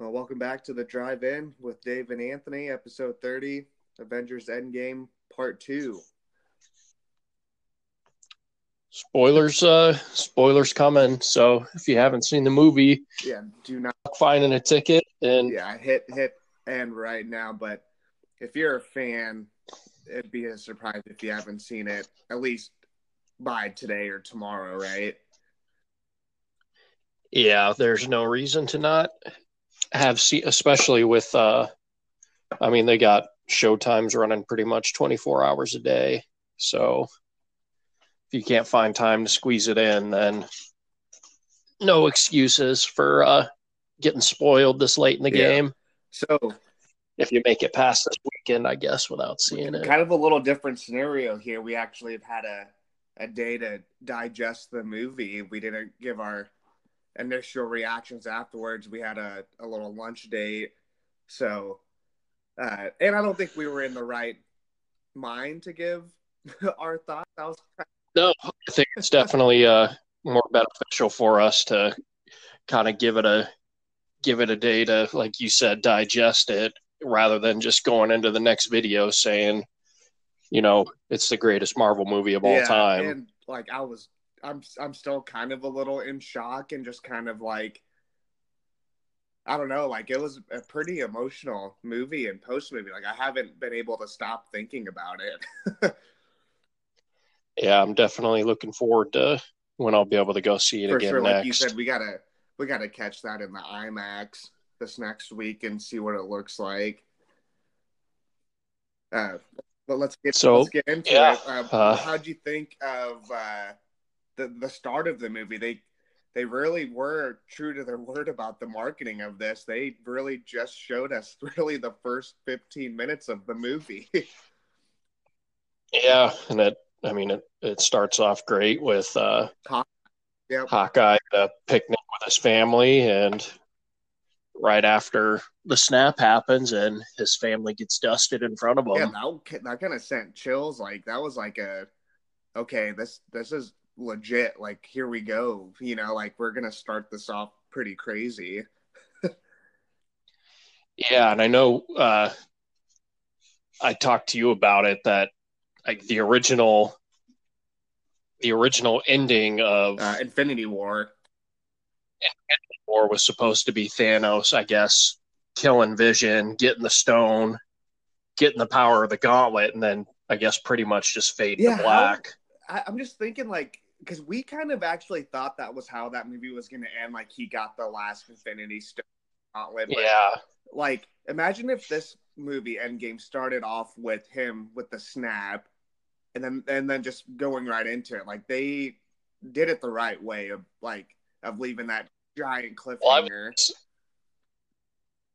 Well, welcome back to the Drive In with Dave and Anthony, episode 30, Avengers Endgame, part two. Spoilers, uh, spoilers coming. So if you haven't seen the movie, Yeah, do not, finding a ticket and yeah, hit, hit end right now. But if you're a fan, it'd be a surprise if you haven't seen it, at least by today or tomorrow, right? yeah, there's no reason to not have seen, especially with, uh, I mean, they got show times running pretty much 24 hours a day. So if you can't find time to squeeze it in, then no excuses for uh, getting spoiled this late in the Yeah. game. So, If you make it past this weekend, I guess, without seeing it. kind of a little different scenario here. We actually have had a, a day to digest the movie. We didn't give our initial reactions afterwards. We had a, a little lunch date. So, uh, and I don't think we were in the right mind to give our thoughts. I was No, I think it's definitely uh more beneficial for us to kind of give it a give it a day to, like you said, digest it rather than just going into the next video saying, you know, it's the greatest Marvel movie of all Yeah, time. And like I was I'm I'm still kind of a little in shock and just kind of like I don't know, like it was a pretty emotional movie and post movie. Like I haven't been able to stop thinking about it. Yeah, I'm definitely looking forward to when I'll be able to go see it For again sure, next. like you said, we gotta we gotta catch that in the IMAX this next week and see what it looks like. Uh, but let's get So, let's get into yeah, it. Uh, uh, how'd you think of uh, the the start of the movie? They they really were true to their word about the marketing of this. They really just showed us really the first fifteen minutes of the movie. yeah, and it I mean it, it starts off great with uh yep. Hawkeye at a picnic with his family, and right after the snap happens and his family gets dusted in front of him. Yeah, that that kind of sent chills. Like that was like a okay, this this is legit. Like here we go. You know, like we're gonna start this off pretty crazy. Yeah, and I know uh, I talked to you about it that like the original the original ending of Uh, Infinity War. infinity War was supposed to be Thanos, I guess, killing Vision, getting the stone, getting the power of the gauntlet, and then I guess pretty much just fade Yeah, to black. I, I'm just thinking like because we kind of actually thought that was how that movie was gonna end. Like he got the last Infinity Stone gauntlet. Yeah, Like imagine if this movie Endgame started off with him with the snap, and then and then just going right into it. Like they did it the right way of like of leaving that giant Well, I cliffhanger. was-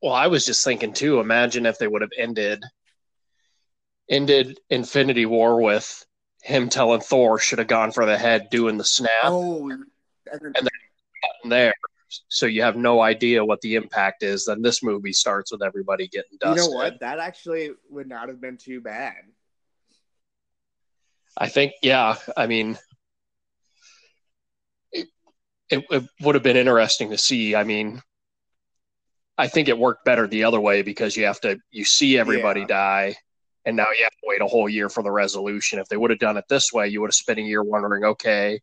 Well, I was just thinking too. Imagine if they would have ended ended Infinity War with him telling Thor should have gone for the head, doing the snap oh, and then, there, so you have no idea what the impact is. Then this movie starts with everybody getting dusted. you know what? That actually would not have been too bad. I think, yeah. I mean, it, it, it would have been interesting to see. I mean, I think it worked better the other way because you have to you see everybody Yeah. die, and now you have to wait a whole year for the resolution. If they would have done it this way, you would have spent a year wondering, okay,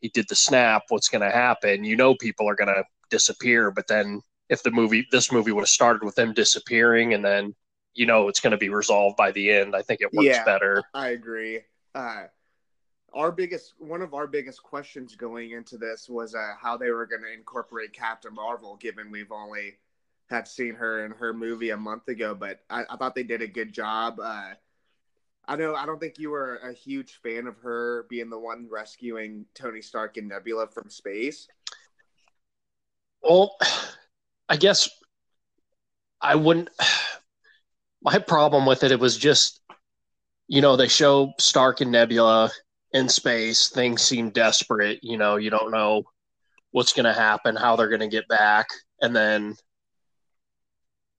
he did the snap, what's going to happen? You know, people are going to disappear, but then if the movie this movie would have started with them disappearing, and then you know it's going to be resolved by the end, I think it works Yeah. better. I agree. Uh, our biggest, one of our biggest questions going into this was uh, how they were going to incorporate Captain Marvel, given we've only had seen her in her movie a month ago. But I, I thought they did a good job. Uh, I know I don't think you were a huge fan of her being the one rescuing Tony Stark and Nebula from space. Well, I guess I wouldn't. My problem with it, it was just, you know, they show Stark and Nebula in space. Things seem desperate. You know, you don't know what's going to happen, how they're going to get back. And then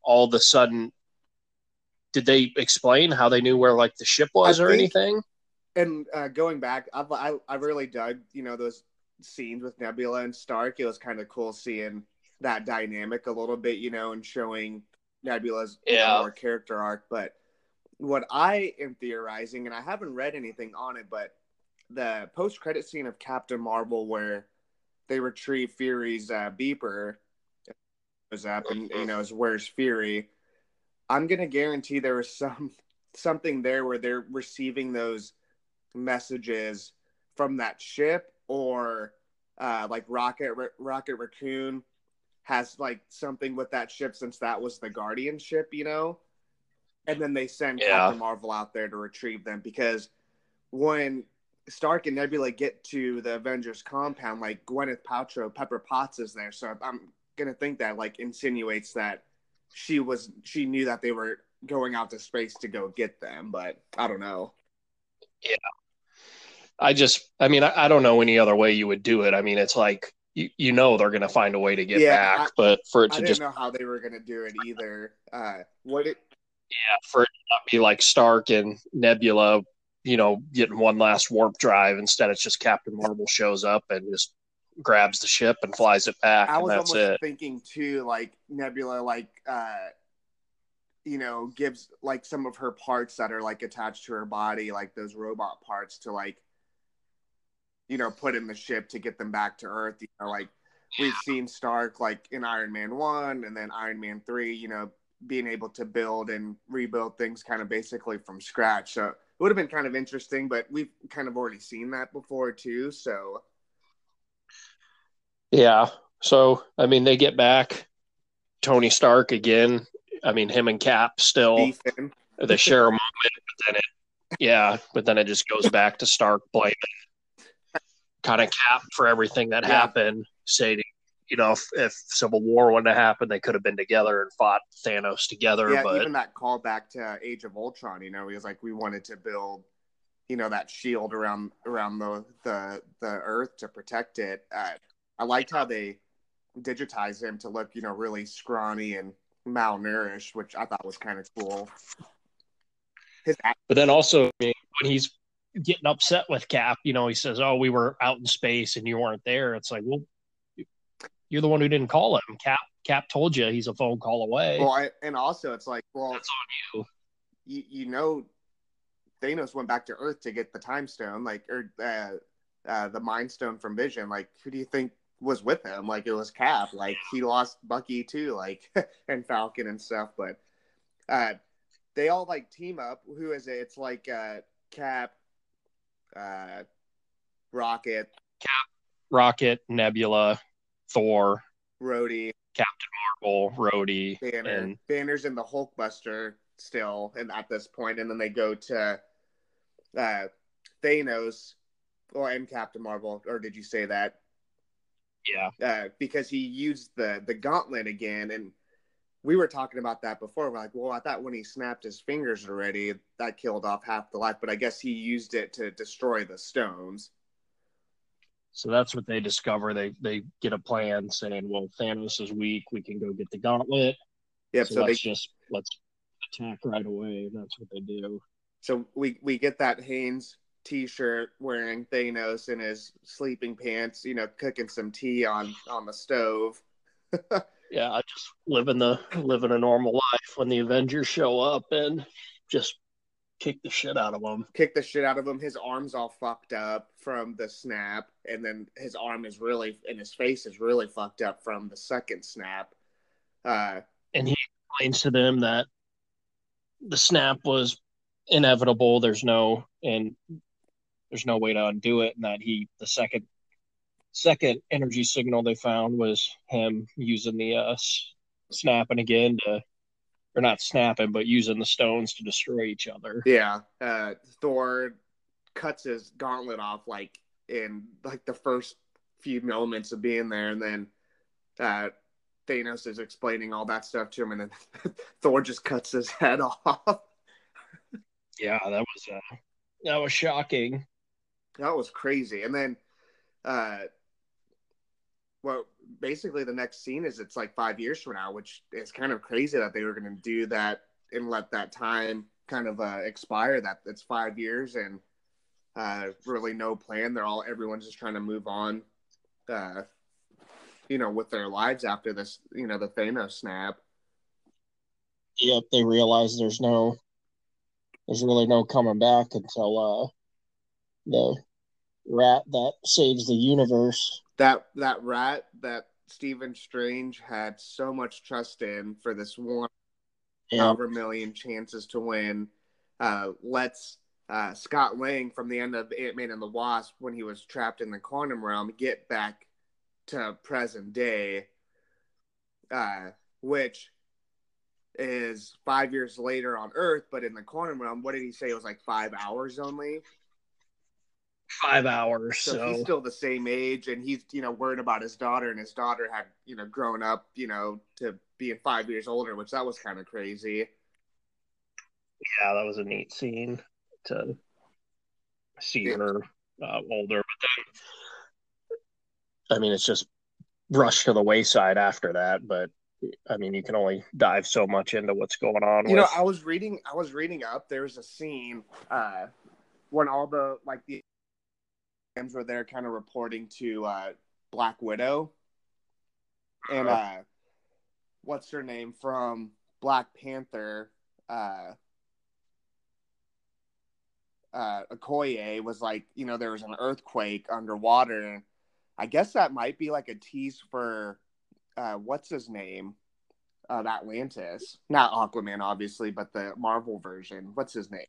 all of a sudden, did they explain how they knew where like the ship was I or think- anything? And uh, going back, I've, I I really dug you know those scenes with Nebula and Stark. It was kind of cool seeing that dynamic a little bit, you know, and showing Nebula's Yeah. more character arc. But what I am theorizing, and I haven't read anything on it, but the post credit scene of Captain Marvel where they retrieve Fury's uh, beeper goes up and you know is where's Fury. I'm gonna guarantee there was some something there where they're receiving those messages from that ship or uh, like Rocket Rocket Raccoon has like something with that ship since that was the Guardian ship, you know. And then they send Yeah. Captain Marvel out there to retrieve them because when Stark and Nebula get to the Avengers compound, like Gwyneth Paltrow, Pepper Potts is there, so I'm gonna think that like insinuates that she was she knew that they were going out to space to go get them, but I don't know. Yeah. I just, I mean, I, I don't know any other way you would do it. I mean, it's like you, you know they're going to find a way to get Yeah, back, I- but for it I to didn't just know how they were gonna do it either. Uh, what it yeah, for it to not be like Stark and Nebula, you know, getting one last warp drive. Instead, it's just Captain Marvel shows up and just grabs the ship and flies it back, I and was almost it. thinking too, like Nebula, like uh, you know, gives like some of her parts that are like attached to her body, like those robot parts, to like, you know, put in the ship to get them back to Earth. You know, like we've seen Stark like in Iron Man one, and then Iron Man three. You know, being able to build and rebuild things kind of basically from scratch. So it would have been kind of interesting, but we've kind of already seen that before too. So Yeah. So, I mean, they get back Tony Stark again. I mean, him and Cap still Ethan, they share a moment, but then it, yeah, but then it just goes back to Stark blaming kind of Cap for everything that Yeah. happened, saying, you know, if, if Civil War wouldn't have happened, they could have been together and fought Thanos together. yeah, but even that callback to Age of Ultron, you know, he was like, we wanted to build, you know, that shield around around the the the Earth to protect it. Uh, I liked how they digitized him to look, you know, really scrawny and malnourished, which I thought was kind of cool. His But then also I mean, when he's getting upset with Cap, you know, he says, "Oh, we were out in space and you weren't there." It's like, well, you're the one who didn't call him. Cap Cap told you he's a phone call away. well, I, and also it's like, well, That's on you. you, you know, Thanos went back to Earth to get the Time Stone, like or uh, uh, the Mind Stone from Vision. Like, who do you think was with him? Like, it was Cap. Like, he lost Bucky too, like, and Falcon and stuff. But uh, they all like team up. Who is it? It's like uh, Cap, uh, Rocket, Cap, Rocket, Nebula, Thor, Rhodey, Captain Marvel, Rhodey, Banner. and Banner's in the Hulkbuster still, and at this point, and then they go to uh, Thanos, or and Captain Marvel, or did you say that? Yeah, Uh, because he used the the gauntlet again, and we were talking about that before. We're like, well, I thought when he snapped his fingers already, that killed off half the life, but I guess he used it to destroy the stones. so that's what they discover. They they get a plan saying, "Well, Thanos is weak. We can go get the gauntlet. Yep. so, So, let's just let's attack right away." And that's what they do. So we we get that Hanes T-shirt wearing Thanos in his sleeping pants, you know, cooking some tea on on the stove. Yeah, I just living the living a normal life when the Avengers show up and just kick the shit out of them. Kick the shit out of him. His arm's all fucked up from the snap, and then his arm is really and his face is really fucked up from the second snap. Uh, and he explains to them that the snap was inevitable. There's no and there's no way to undo it, and that he the second second energy signal they found was him using the uh, snapping again to or not snapping, but using the stones to destroy each other. yeah, uh, Thor cuts his gauntlet off like in like the first few moments of being there, and then uh, Thanos is explaining all that stuff to him, and then Thor just cuts his head off. Yeah, that was uh, that was shocking. That was crazy. And then, uh, well, basically the next scene is it's like five years from now, which is kind of crazy that they were going to do that and let that time kind of uh, expire. That it's five years and uh, really no plan. They're all everyone's just trying to move on. Uh, you know, with their lives after this, you know, the Thanos snap. Yep, they realize there's no, there's really no coming back until uh, the rat that saves the universe. That that rat that Stephen Strange had so much trust in for this one Yeah, however million chances to win. Uh, let's uh, Scott Lang from the end of Ant Man and the Wasp, when he was trapped in the quantum realm, get back to present day, uh, which is five years later on Earth, but in the quantum realm, what did he say? It was like five hours only. Five hours. So, So, he's still the same age, and he's you know worried about his daughter, and his daughter had you know grown up, you know, to being five years older, which that was kind of crazy. yeah, that was a neat scene to see her uh, older. But then, I mean, it's just rushed to the wayside after that. But I mean, you can only dive so much into what's going on. You know, I was reading, I was reading up. There was a scene uh, when all the like the were there, kind of reporting to uh, Black Widow, and uh, what's her name from Black Panther? Uh, uh, Okoye was like, you know, there was an earthquake underwater. I guess that might be like a tease for uh, what's his name of Atlantis, not Aquaman, obviously, but the Marvel version. What's his name?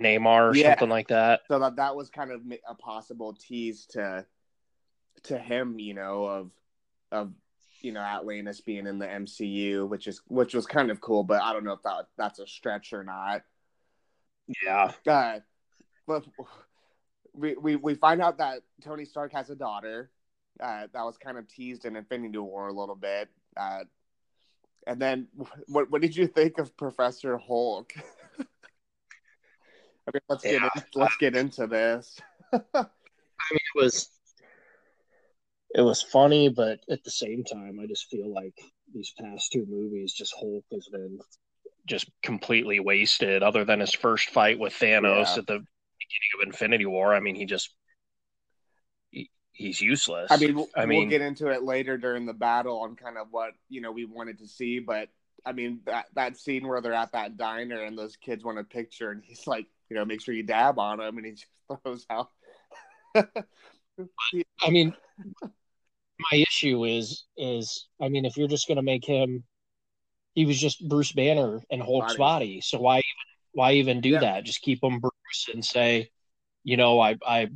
Namor or Yeah. something like that. So that that was kind of a possible tease to to him, you know, of of you know Atlantis being in the MCU, which is which was kind of cool, but I don't know if that that's a stretch or not. Yeah, Uh, but we, we we find out that Tony Stark has a daughter. Uh, that was kind of teased in Infinity War a little bit. Uh, and then, what what did you think of Professor Hulk? I mean, let's get in, let's get into this. I mean, it was it was funny, but at the same time, I just feel like these past two movies, just Hulk has been just completely wasted. Other than his first fight with Thanos Yeah. at the beginning of Infinity War, I mean, he just he, he's useless. I mean, we'll, I we'll get into it later during the battle on kind of what you know we wanted to see, but I mean that that scene where they're at that diner and those kids want a picture, and he's like, you know, make sure you dab on him, and he just throws out. I mean, my issue is is I mean, if you're just gonna make him, he was just Bruce Banner and Hulk's Body. body. So why even why even do Yeah. that? Just keep him Bruce and say, you know, I I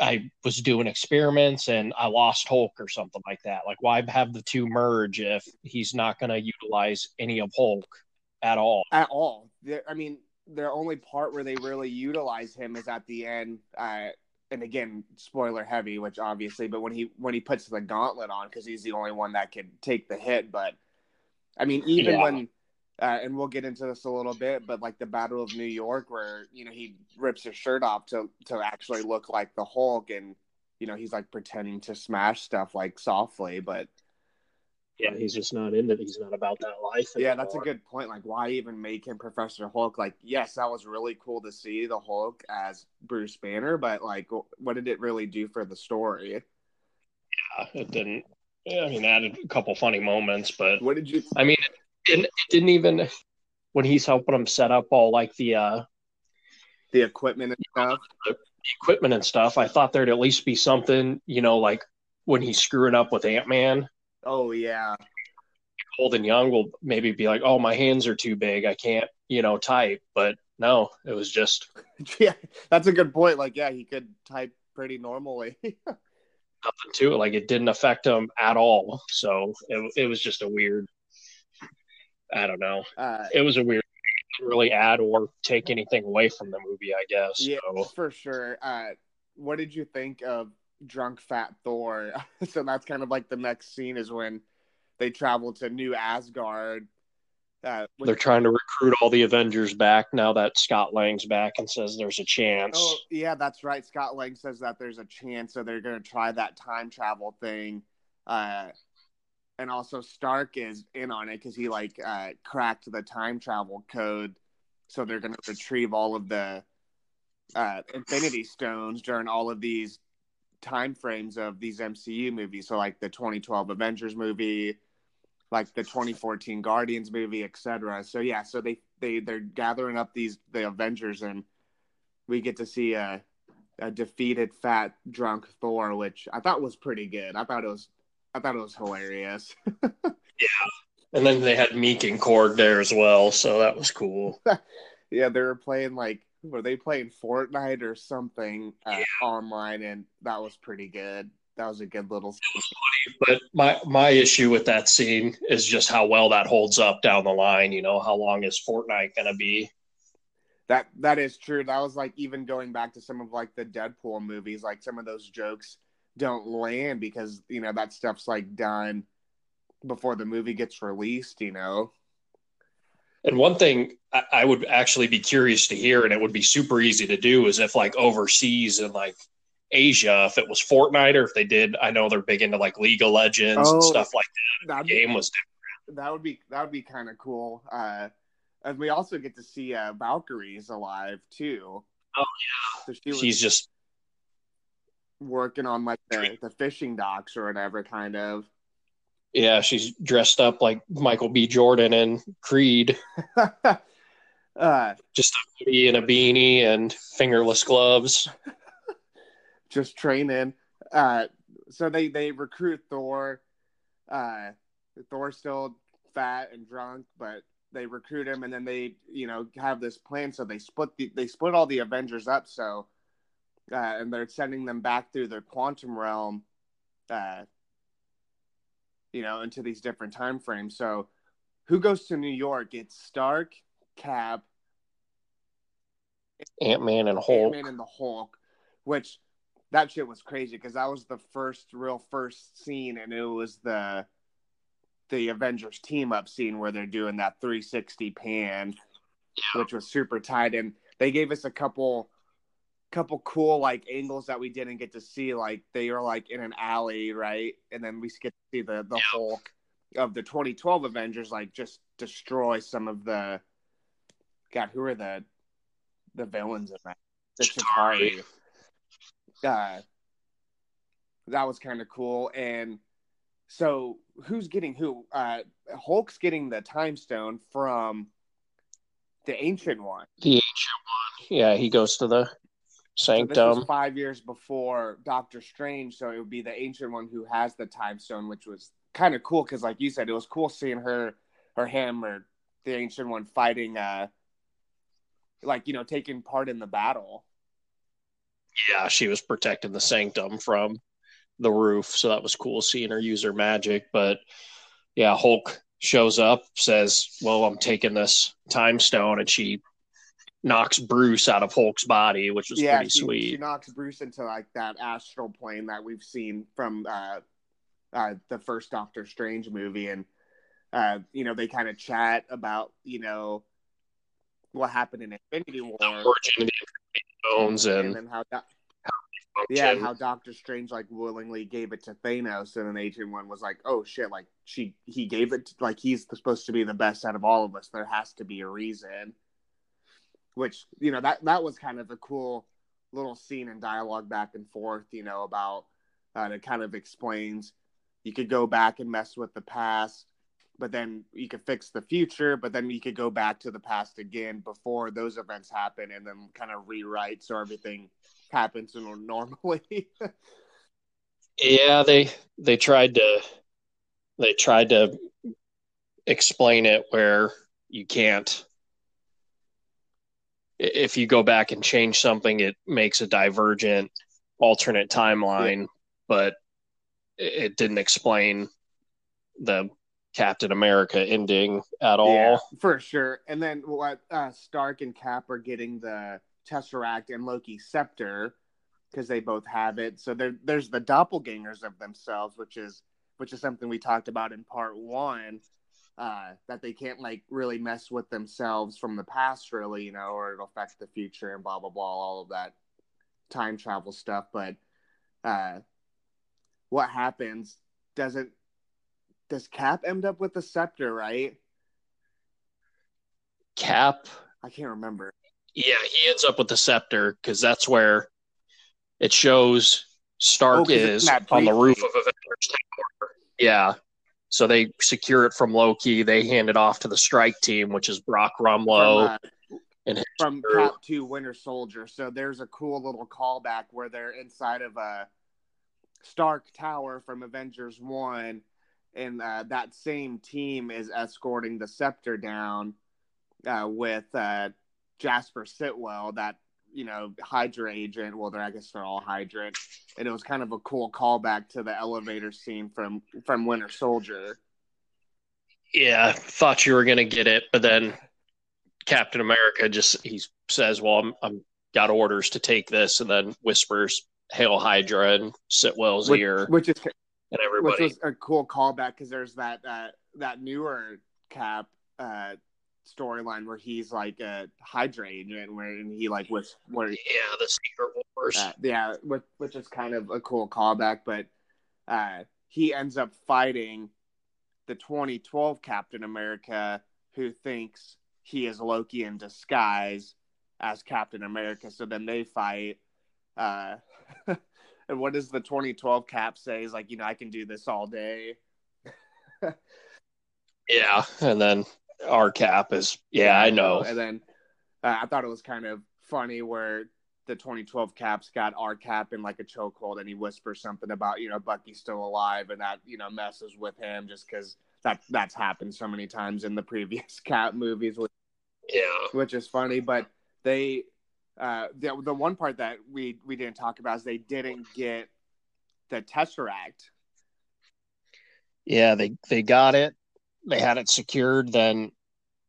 I was doing experiments and I lost Hulk or something like that. Like, why have the two merge if he's not going to utilize any of Hulk at all? at all. I mean, the only part where they really utilize him is at the end. Uh, and again, spoiler heavy, which obviously, but when he when he puts the gauntlet on, because he's the only one that can take the hit. But I mean, even Yeah. when, uh, and we'll get into this a little bit, but like the Battle of New York, where you know he rips his shirt off to to actually look like the Hulk, and you know he's like pretending to smash stuff like softly, but Yeah, he's just not into. He's not about that life. Yeah, that's a good point. Like, why even make him Professor Hulk? Like, yes, that was really cool to see the Hulk as Bruce Banner, but like, what did it really do for the story? Yeah, it didn't. yeah, I mean, added a couple funny moments, but What did you? I mean, it didn't, it didn't even when he's helping him set up all like the uh, The equipment and stuff. The equipment and stuff. I thought there'd at least be something, you know, like when he's screwing up with Ant Man. Oh yeah, Holden Young will maybe be like, "Oh, my hands are too big. I can't, you know, type." But no, it was just yeah, that's a good point. Like, yeah, he could type pretty normally. nothing to it. Like it didn't affect him at all. So it it was just a weird. I don't know. uh, It was a weird. Really add or take anything away from the movie. I guess. yeah, So for sure. Uh, what did you think of drunk fat Thor? so that's kind of like the next scene is when they travel to New Asgard. Uh, they're trying to recruit all the Avengers back now that Scott Lang's back and says there's a chance. Oh, yeah, that's right. Scott Lang says that there's a chance, so they're going to try that time travel thing. Uh, and also, Stark is in on it because he like uh, cracked the time travel code, so they're going to retrieve all of the uh, Infinity Stones during all of these time frames of these MCU movies. So like the 2012 Avengers movie, like the 2014 Guardians movie, etc. So yeah, so they they they're gathering up these the Avengers and we get to see a a defeated fat drunk Thor, which I thought was pretty good. I thought it was I thought it was hilarious. yeah. And then they had Miek and Korg there as well, so that was cool. yeah, they were playing like were they playing Fortnite or something uh, yeah. online, and that was pretty good. That was a good little. Funny, but my my issue with that scene is just how well that holds up down the line. You know, how long is Fortnite gonna be? That that is true. That was like even going back to some of like the Deadpool movies, like some of those jokes don't land because you know that stuff's like done before the movie gets released. You know. And one thing I would actually be curious to hear, and it would be super easy to do, is if like overseas and like Asia, if it was Fortnite or if they did, I know they're big into like League of Legends oh, and stuff like that. The game was different. That would be that would be kind of cool. Uh, and we also get to see uh, Valkyrie's alive too. Oh yeah, so she she's just working on like the, the fishing docks or whatever, kind of. Yeah, she's dressed up like Michael B. Jordan and Creed. uh, Just a hoodie and a beanie and fingerless gloves. Just training. Uh, so they they recruit Thor. Uh, Thor's still fat and drunk, but they recruit him, and then they you know have this plan. So they split the they split all the Avengers up. So uh, and they're sending them back through the quantum realm. Uh, you know, into these different time frames. So who goes to New York? It's Stark, Cap, Ant Man, and Hulk. Ant Man and the Hulk, which that shit was crazy because that was the first real first scene, and it was the the Avengers team up scene where they're doing that 360 pan, yeah. which was super tight, and they gave us a couple couple cool like angles that we didn't get to see. Like they are like in an alley, right? And then we get to see the the yeah. Hulk of the 2012 Avengers like just destroy some of the God, who are the the villains in that? The Chitauri. Uh, that was kind of cool. And so who's getting who? Uh, Hulk's getting the time stone from the ancient one. The ancient one. Yeah, he goes to the Sanctum. So this five years before Doctor Strange, so it would be the ancient one who has the time stone, which was kind of cool because, like you said, it was cool seeing her him or the ancient one fighting, uh, like you know, taking part in the battle. Yeah, she was protecting the sanctum from the roof, so that was cool seeing her use her magic. But yeah, Hulk shows up, says, "Well, I'm taking this time stone," and she knocks Bruce out of Hulk's body, which was yeah, pretty she, sweet. She knocks Bruce into like that astral plane that we've seen from uh, uh, the first Doctor Strange movie, and uh, you know they kind of chat about you know what happened in Infinity War, the origin of the Stones, and, and then how. that. yeah, how Doctor Strange like willingly gave it to Thanos, and then Ancient One was like, "Oh shit!" Like she, he gave it to, like he's supposed to be the best out of all of us. There has to be a reason which you know that that was kind of a cool little scene and dialogue back and forth you know about uh, it kind of explains you could go back and mess with the past but then you could fix the future but then you could go back to the past again before those events happen and then kind of rewrite so everything happens normally yeah they they tried to they tried to explain it where you can't if you go back and change something, it makes a divergent alternate timeline, yeah. but it didn't explain the Captain America ending at all. Yeah, for sure. And then what uh, Stark and Cap are getting the Tesseract and Loki scepter because they both have it. So there, there's the doppelgangers of themselves, which is which is something we talked about in part one uh, that they can't like really mess with themselves from the past, really, you know, or it'll affect the future and blah blah blah, all of that time travel stuff. But uh, what happens? Doesn't does Cap end up with the scepter? Right? Cap. I can't remember. Yeah, he ends up with the scepter because that's where it shows Stark Oh, 'cause it's in is on the roof of Avengers Tower. Yeah. So they secure it from Loki. They hand it off to the strike team, which is Brock Rumlow. from, uh, and from crew. Cap Two Winter Soldier. So there's a cool little callback where they're inside of a Stark Tower from Avengers One, and uh, that same team is escorting the Scepter down uh, with uh, Jasper Sitwell, that you know Hydra agent. Well, they're I guess they're all Hydra, and it was kind of a cool callback to the elevator scene from from Winter Soldier. Yeah, thought you were gonna get it, but then Captain America just he says, "Well, I'm, I'm got orders to take this," and then whispers, "Hail Hydra!" and Sitwell's Which, ear, which is and everybody, which was a cool callback because there's that uh, that newer Cap uh, storyline where he's like a Hydra agent, where and he like was where yeah, the Secret Wars. uh, yeah, which, which is kind of a cool callback, but uh, he ends up fighting the 2012 Captain America, who thinks he is Loki in disguise as Captain America. So then they fight. Uh, and what does the 2012 Cap say? He's like, you know, I can do this all day. yeah, and then our Cap is, yeah, I know. And then uh, I thought it was kind of funny where the 2012 Caps got our Cap in like a chokehold, and he whispers something about you know Bucky's still alive, and that you know messes with him just because that that's happened so many times in the previous Cap movies, which, Yeah, which is funny. But they, uh, the the one part that we we didn't talk about is they didn't get the Tesseract. yeah, they they got it. They had it secured. Then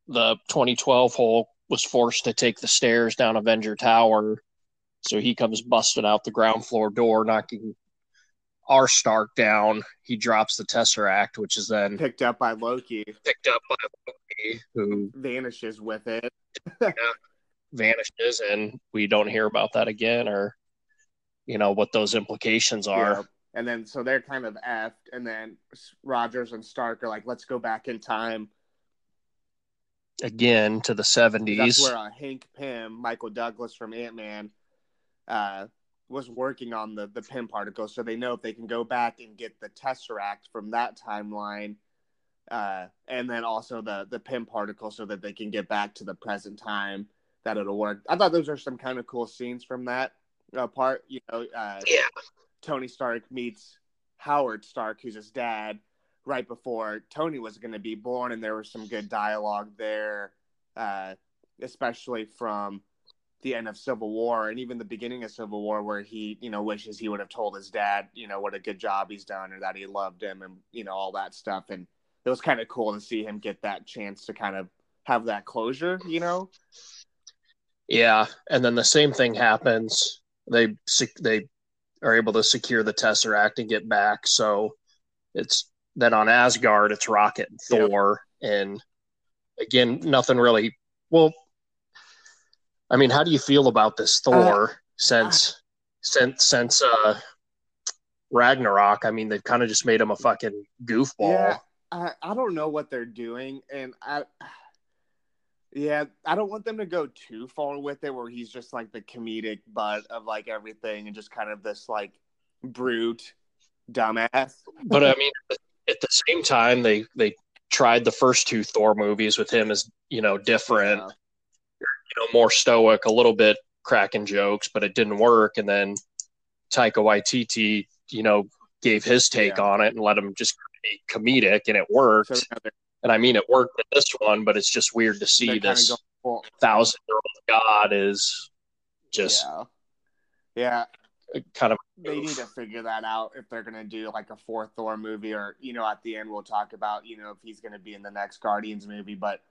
the 2012 Hulk was forced to take the stairs down Avenger Tower. So he comes busting out the ground floor door, knocking our Stark down. He drops the Tesseract, which is then picked up by Loki, picked up by Loki, who vanishes with it. vanishes, and we don't hear about that again, or you know what those implications are. Yeah. And then so they're kind of effed, and then Rogers and Stark are like, "Let's go back in time." Again to the 70s. That's where uh, Hank Pym, Michael Douglas from Ant Man, uh, was working on the the Pym particle, so they know if they can go back and get the Tesseract from that timeline, uh, and then also the the Pym particle, so that they can get back to the present time. That it'll work. I thought those are some kind of cool scenes from that uh, part. You know, uh, yeah, Tony Stark meets Howard Stark, who's his dad, right before Tony was going to be born, and there was some good dialogue there, uh, especially from the end of Civil War and even the beginning of Civil War, where he, you know, wishes he would have told his dad, you know, what a good job he's done or that he loved him and you know all that stuff, and it was kind of cool to see him get that chance to kind of have that closure, you know. yeah, and then the same thing happens. They they are able to secure the Tesseract and get back. So it's then on Asgard, it's Rocket and Yep. Thor, and again, nothing really. Well, I mean, how do you feel about this Thor since since since uh Ragnarok? I mean, they've kind of just made him a fucking goofball. Yeah, I, I don't know what they're doing, and I, yeah, I don't want them to go too far with it, where he's just like the comedic butt of like everything, and just kind of this like brute dumbass. but I mean, at the same time, they they tried the first two Thor movies with him as you know different, Yeah. you know, more stoic, a little bit cracking jokes, but it didn't work. And then Taika Waititi, you know, gave his take Yeah. on it and let him just be comedic, and it worked. So and I mean, it worked in this one, but it's just weird to see this thousand year old god is just yeah. Yeah, kind of they need to figure that out if they're gonna do like a fourth Thor movie, or you know, at the end we'll talk about you know if he's gonna be in the next Guardians movie. But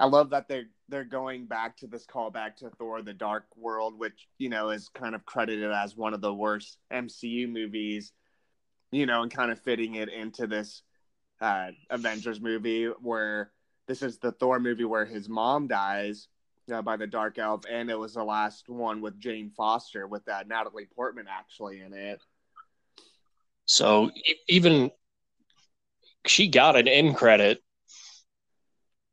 I love that they're they're going back to this callback to Thor: The Dark World, which you know is kind of credited as one of the worst MCU movies, you know, and kind of fitting it into this uh, Avengers movie where this is the Thor movie where his mom dies. Uh, by the Dark Elf, and it was the last one with Jane Foster with uh, Natalie Portman actually in it. So even she got an end credit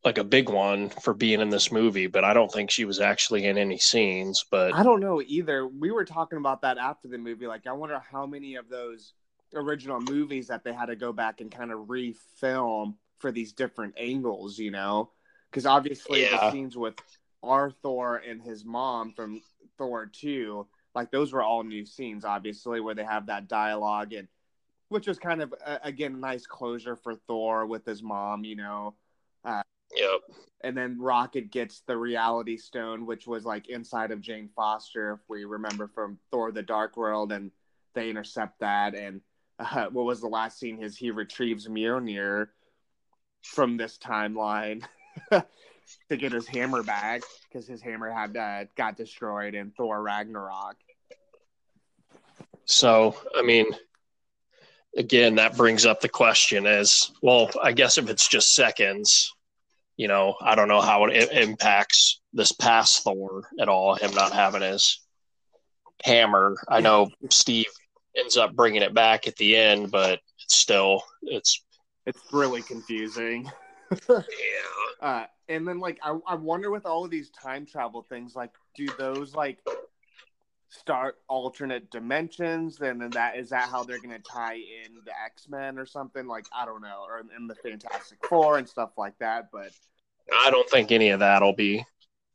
like a big one for being in this movie, but I don't think she was actually in any scenes. But I don't know either. We were talking about that after the movie. Like, I wonder how many of those original movies that they had to go back and kind of refilm for these different angles, you know? Because obviously Yeah. the scenes with Arthur and his mom from Thor 2, like those were all new scenes, obviously, where they have that dialogue and which was kind of uh, again nice closure for Thor with his mom, you know. yep, And then Rocket gets the Reality Stone, which was like inside of Jane Foster, if we remember from Thor: The Dark World, and they intercept that. And uh, what was the last scene? Is he retrieves Mjolnir from this timeline to get his hammer back because his hammer had uh, got destroyed in Thor Ragnarok. So, I mean, again, that brings up the question is, well, I guess if it's just seconds, you know, I don't know how it impacts this past Thor at all, him not having his hammer. I know Steve ends up bringing it back at the end, but it's still, it's, It's really confusing. yeah. Uh, and then like I, I wonder with all of these time travel things, like do those like start alternate dimensions? And then that is that how they're gonna tie in the X Men or something? Like I don't know, or in the Fantastic Four and stuff like that. But I don't think any of that will be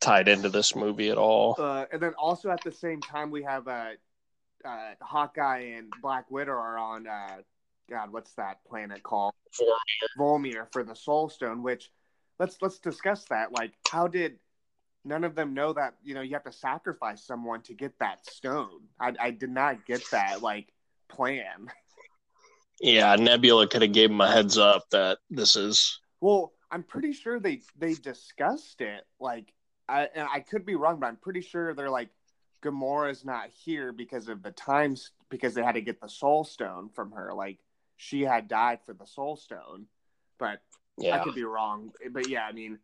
tied into this movie at all. uh, and then also at the same time we have uh, uh, Hawkeye and Black Widow are on uh, God, what's that planet called? Vormir for the Soul Stone, which let's let's discuss that. Like, how did none of them know that you know you have to sacrifice someone to get that stone? I, I did not get that like plan. Yeah, Nebula could have gave him a heads up that this is Well, I'm pretty sure they they discussed it. Like, I and I could be wrong, but I'm pretty sure they're like Gamora's not here because of the times because they had to get the Soul Stone from her. Like, she had died for the Soul Stone, but yeah. I could be wrong. But yeah, I mean,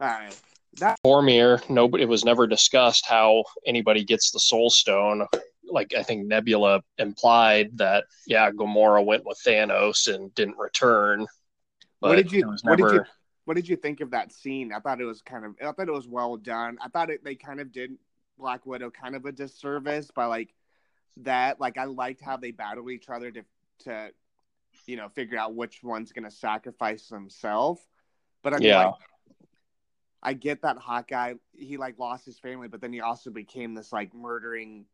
uh, that Vormir, nobody it was never discussed how anybody gets the soul stone. Like I think Nebula implied that yeah, Gamora went with Thanos and didn't return. But What did you- what did you- what did you think of that scene? I thought it was kind of I thought it was well done. I thought it they kind of did Black Widow kind of a disservice by like that. Like I liked how they battle each other to to you know figure out which one's gonna sacrifice themselves. But I mean, Yeah. like, I get that Hawkeye he like lost his family, but then he also became this like murdering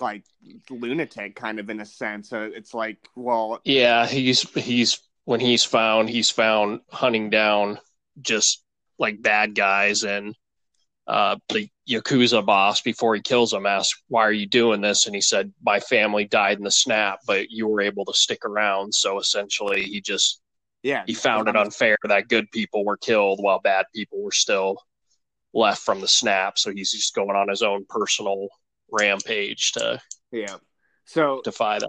like lunatic kind of in a sense. So it's like, well, Yeah, he's he's when he's found, he's found hunting down just like bad guys and uh the Yakuza boss before he kills him asks, Why are you doing this? And he said, My family died in the snap, but you were able to stick around. So essentially he just yeah, he found it unfair that good people were killed while bad people were still left from the snap. So he's just going on his own personal rampage to Yeah. So defy that.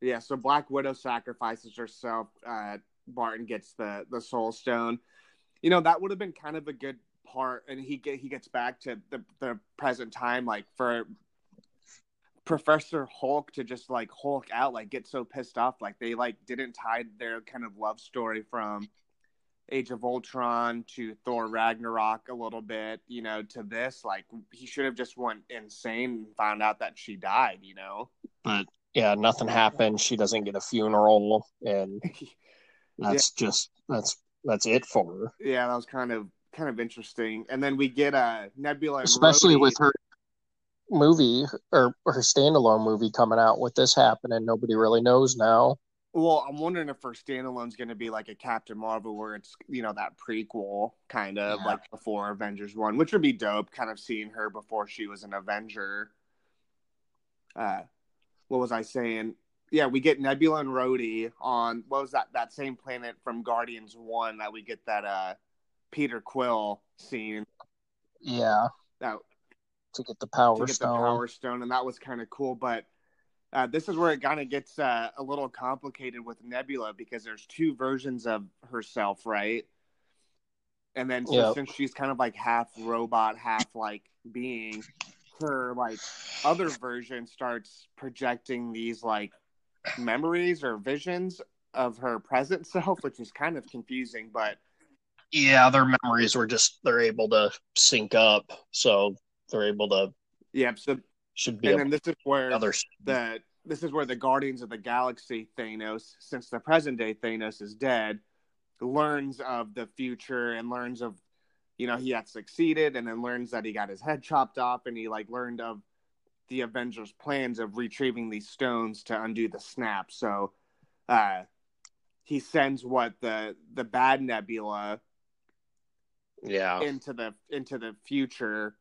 yeah, so Black Widow sacrifices herself. Uh, Barton gets the the Soul Stone. You know that would have been kind of a good part, and he get he gets back to the the present time, like for Professor Hulk to just like Hulk out, like get so pissed off, like they like didn't tie their kind of love story from Age of Ultron to Thor Ragnarok a little bit, you know, to this. Like he should have just went insane and found out that she died, you know. But yeah, nothing happened. She doesn't get a funeral, and that's just that's that's it for her. yeah, that was kind of kind of interesting. And then we get uh, Nebula, especially Rhodey. with her movie or her standalone movie coming out with this happening nobody really knows now Well, I'm wondering if her standalone's going to be like a Captain Marvel, where it's you know that prequel kind of Yeah. like before Avengers one, which would be dope. Kind of seeing her before she was an Avenger. Uh, what was I saying? Yeah, we get Nebula and Rhodey on what was that that same planet from Guardians one that we get that uh Peter Quill scene yeah that to get the power to get stone the Power Stone, and that was kind of cool. But uh, this is where it kind of gets uh, a little complicated with Nebula because there's two versions of herself, right? And then so Yeah. since she's kind of like half robot, half like being, her like other version starts projecting these like memories or visions of her present self, which is kind of confusing. But Yeah, their memories were just they're able to sync up, so they're able to. Yeah, So should be. And then this is where others. the this is where the Guardians of the Galaxy Thanos, since the present day Thanos is dead, learns of the future and learns of, you know, he had succeeded, and then learns that he got his head chopped off, and he like learned of the Avengers' plans of retrieving these stones to undo the snap. So, uh, he sends what the the bad Nebula yeah. into the into the future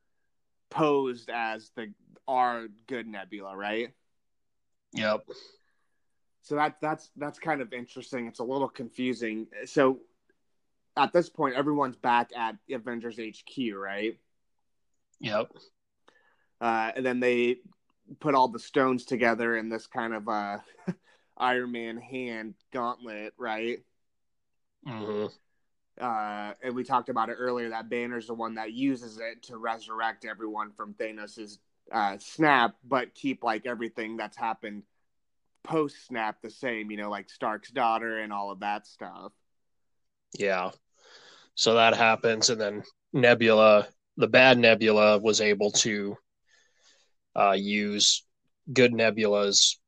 posed as the our good nebula right? Yep. So that that's that's kind of interesting. It's a little confusing. So at this point everyone's back at avengers hq right? Yep. Uh, and then they put all the stones together in this kind of uh iron man hand gauntlet right? Mm-hmm. Uh, and we talked about it earlier that Banner's the one that uses it to resurrect everyone from Thanos's uh, snap, but keep like everything that's happened post snap the same, you know, like Stark's daughter and all of that stuff. Yeah. So that happens, and then Nebula, the bad Nebula, was able to uh, use good Nebula's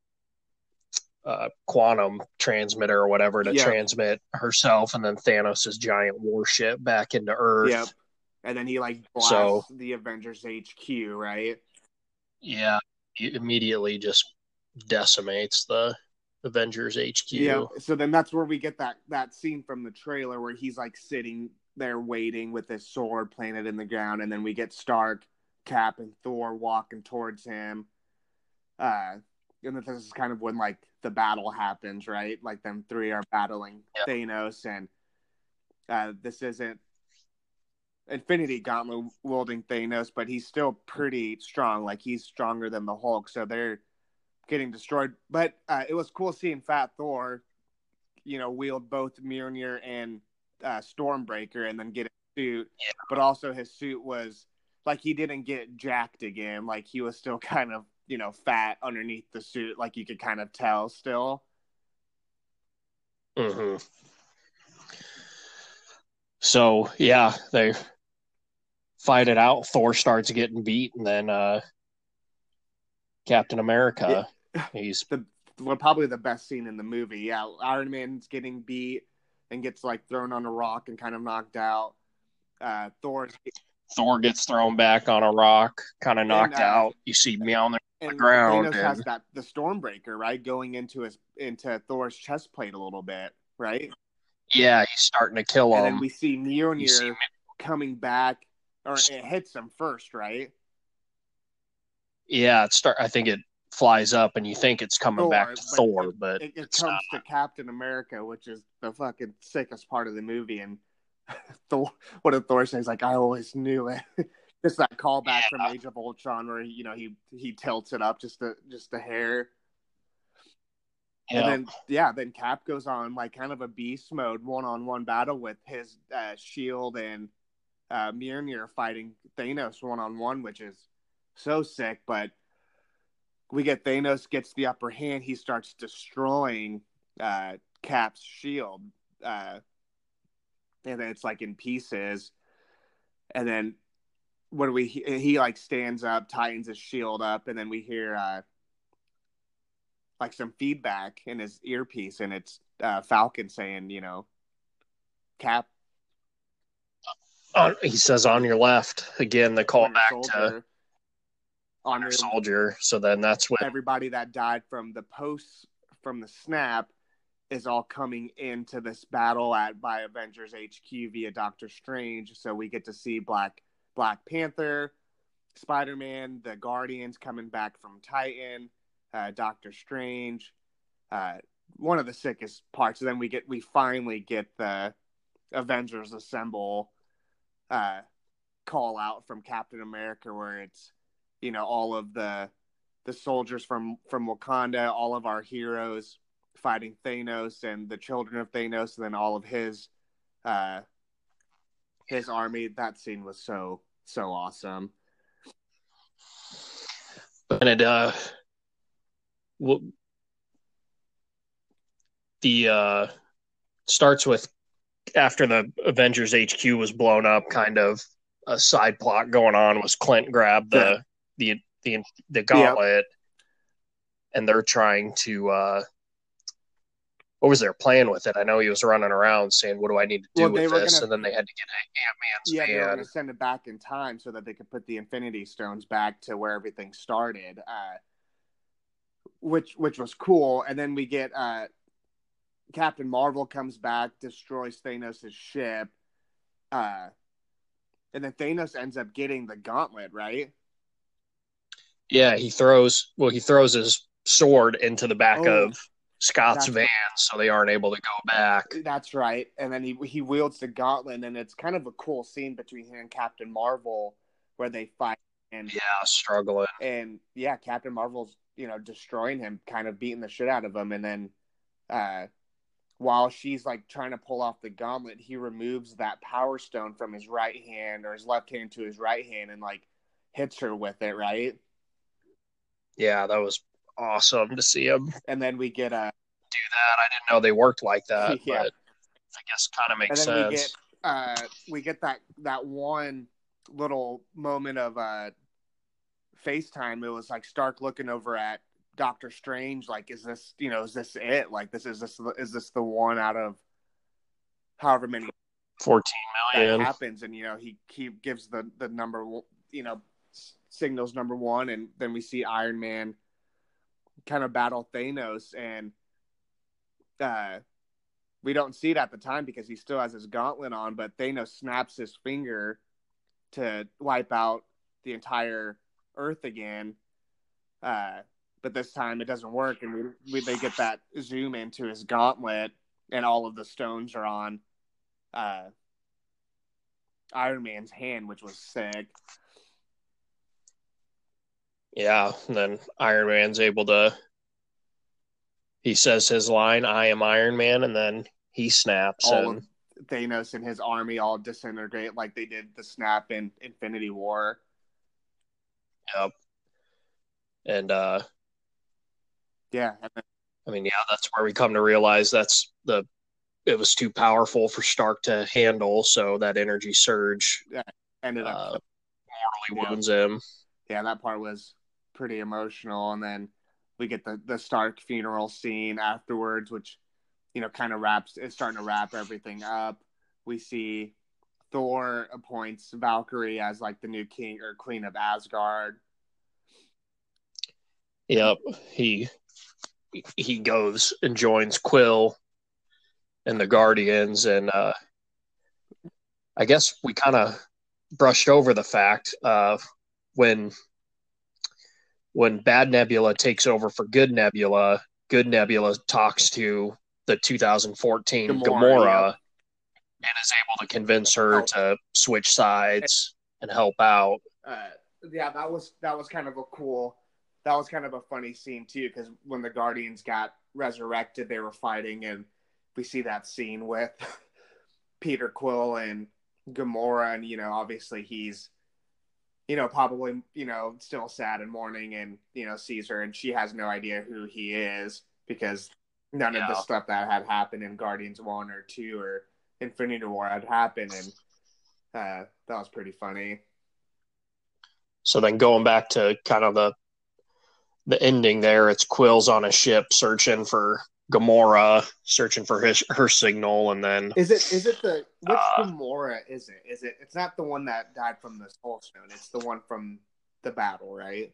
uh, quantum transmitter or whatever to transmit herself and then Thanos' giant warship back into Earth. Yep. And then he like blasts So- the Avengers HQ, right? Yeah, it immediately just decimates the Avengers HQ. Yeah. So then that's where we get that that scene from the trailer where he's like sitting there waiting with his sword planted in the ground, and then we get Stark, Cap, and Thor walking towards him. Uh, and this is kind of when like the battle happens, right? Like them three are battling Yeah. Thanos, and uh, this isn't Infinity Gauntlet wielding Thanos, but he's still pretty strong. Like he's stronger than the Hulk, so they're getting destroyed. But uh, it was cool seeing Fat Thor, you know, wield both Mjolnir and uh, Stormbreaker, and then get a suit. Yeah. But also his suit was like he didn't get jacked again. Like he was still kind of you know fat underneath the suit. Like you could kind of tell still. hmm So yeah, they fight it out. Thor starts getting beat, and then uh, Captain America, he's the well, probably the best scene in the movie. Yeah, Iron Man's getting beat and gets like thrown on a rock and kind of knocked out. Uh, Thor's Thor gets thrown back on a rock, kind of knocked uh, out. You see Mjolnir. And ground Thanos has that the Stormbreaker right going into his into Thor's chest plate a little bit, right? Yeah, he's starting to kill and him. then we see You see Mjolnir coming back, or it hits him first, right? Yeah, it start. I think it flies up, and you think it's coming Thor, back to but Thor, it- but It, it comes to Captain America, which is the fucking sickest part of the movie, and Thor. What did Thor say? He's like, "I always knew it." just that callback from Age of Ultron, where you know he he tilts it up just a just a hair. yeah, And then yeah, then Cap goes on like kind of a beast mode one on one battle with his uh, shield and uh, Mjolnir fighting Thanos one on one, which is so sick. But we get Thanos gets the upper hand. He starts destroying uh, Cap's shield, uh, and then it's like in pieces. And then what do we? He, he like stands up, tightens his shield up, and then we hear. Uh, like some feedback in his earpiece, and it's uh, Falcon saying, you know, Cap, on, he says on your left again. The call back to Soldier, on Winter Soldier. So then that's when everybody that died from the posts from the snap is all coming into this battle at by Avengers HQ via Doctor Strange. So we get to see Black Black Panther, Spider Man, the Guardians coming back from Titan, uh, Doctor Strange. Uh, one of the sickest parts. And then we get we finally get the Avengers Assemble uh, call out from Captain America, where it's you know all of the the soldiers from from Wakanda, all of our heroes fighting Thanos and the children of Thanos, and then all of his uh his army. That scene was so so awesome. and it uh, w- the uh starts with after the Avengers HQ was blown up, kind of a side plot going on was Clint grabbed the yeah. the the the gauntlet, yep. and they're trying to. uh what was their plan with it? I know he was running around saying, "What do I need to do well, with this?" Gonna, and then they had to get Ant Man's yeah, they were going to send it back in time so that they could put the Infinity Stones back to where everything started, uh, which which was cool. And then we get uh, Captain Marvel comes back, destroys Thanos' ship, uh, and then Thanos ends up getting the gauntlet, right? Yeah, he throws. Well, he throws his sword into the back oh, of Scott's van, so they aren't able to go back. That's right. And then he he wields the gauntlet, and it's kind of a cool scene between him and Captain Marvel where they fight. And yeah, struggling. And yeah, Captain Marvel's you know destroying him, kind of beating the shit out of him, and then uh, while she's like trying to pull off the gauntlet, he removes that power stone from his right hand or his left hand to his right hand and like hits her with it, right? Yeah, that was awesome to see him. And then we get a do that. I didn't know they worked like that, yeah. but I guess kind of makes sense. We get, uh, we get that that one little moment of uh, FaceTime. It was like Stark looking over at Doctor Strange. Like, is this you know is this it? Like, this is this is this the one out of however many fourteen million happens? And you know he he gives the the number you know signals number one, and then we see Iron Man kind of battle Thanos, and uh, we don't see it at the time because he still has his gauntlet on. But Thanos snaps his finger to wipe out the entire Earth again. Uh, but this time it doesn't work, and we, we, they get that zoom into his gauntlet, and all of the stones are on uh, Iron Man's hand, which was sick. Yeah, and then Iron Man's able to. He says his line, "I am Iron Man," and then he snaps. All and... Thanos and his army all disintegrate like they did the snap in Infinity War. Yep. And uh yeah. I mean, yeah, that's where we come to realize that's the it was too powerful for Stark to handle, so that energy surge yeah, ended up uh, mortally yeah. wounds him. Yeah, that part was pretty emotional. And then we get the the Stark funeral scene afterwards, which you know kind of wraps is starting to wrap everything up. We see Thor appoints Valkyrie as like the new king or queen of Asgard. Yep, he he goes and joins Quill and the Guardians, and uh, I guess we kind of brushed over the fact uh, when when Bad Nebula takes over for Good Nebula, Good Nebula talks to the 2014 Gamora, Gamora yeah. and is able to convince her oh. to switch sides and help out. Uh, yeah, that was that was kind of a cool, that was kind of a funny scene too because when the Guardians got resurrected, they were fighting, and we see that scene with Peter Quill and Gamora, and you know, obviously he's you know, probably, you know, still sad and mourning and, you know, sees her and she has no idea who he is because none yeah. of the stuff that had happened in Guardians 1 or 2 or Infinity War had happened. And uh, that was pretty funny. So then going back to kind of the the ending there, it's Quill's on a ship searching for Gamora searching for his her signal, and then is it is it the which uh, Gamora is it? Is it? It's not the one that died from the Soul Stone. It's the one from the battle, right?